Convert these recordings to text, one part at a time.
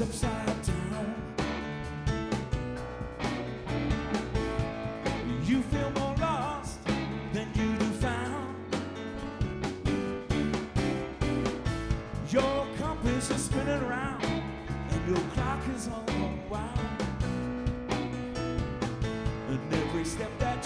upside down. You feel more lost than you do found. Your compass is spinning around, and your clock is unwound. And every step that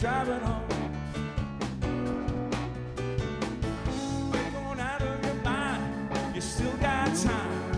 driving home. You're going out of your mind. You still got time.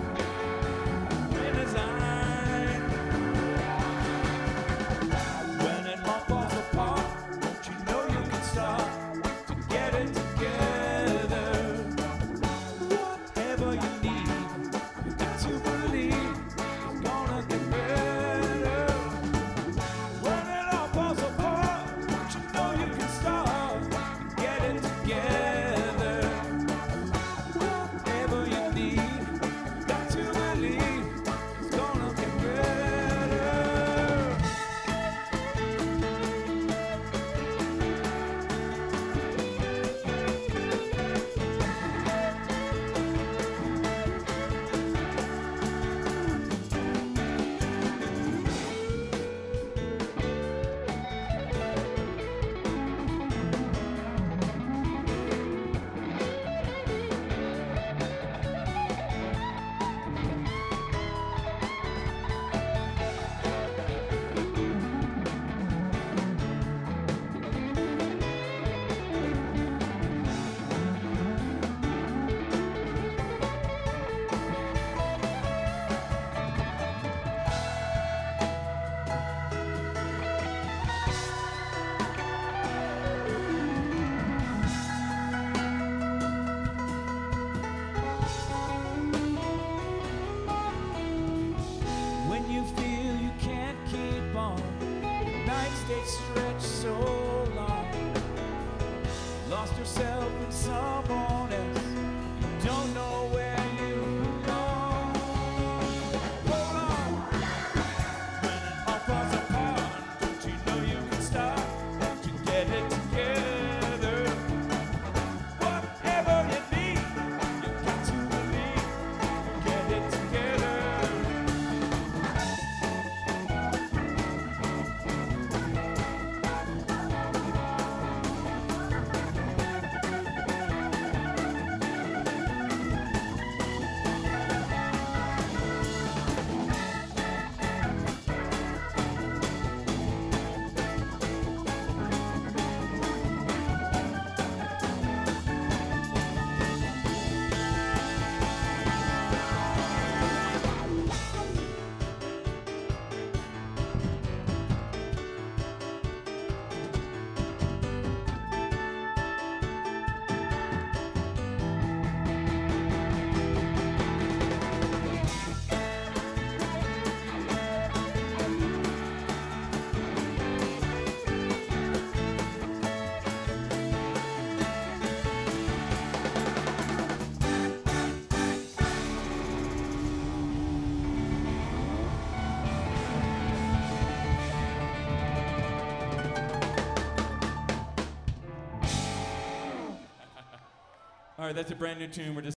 All right, that's a brand new tune. We're just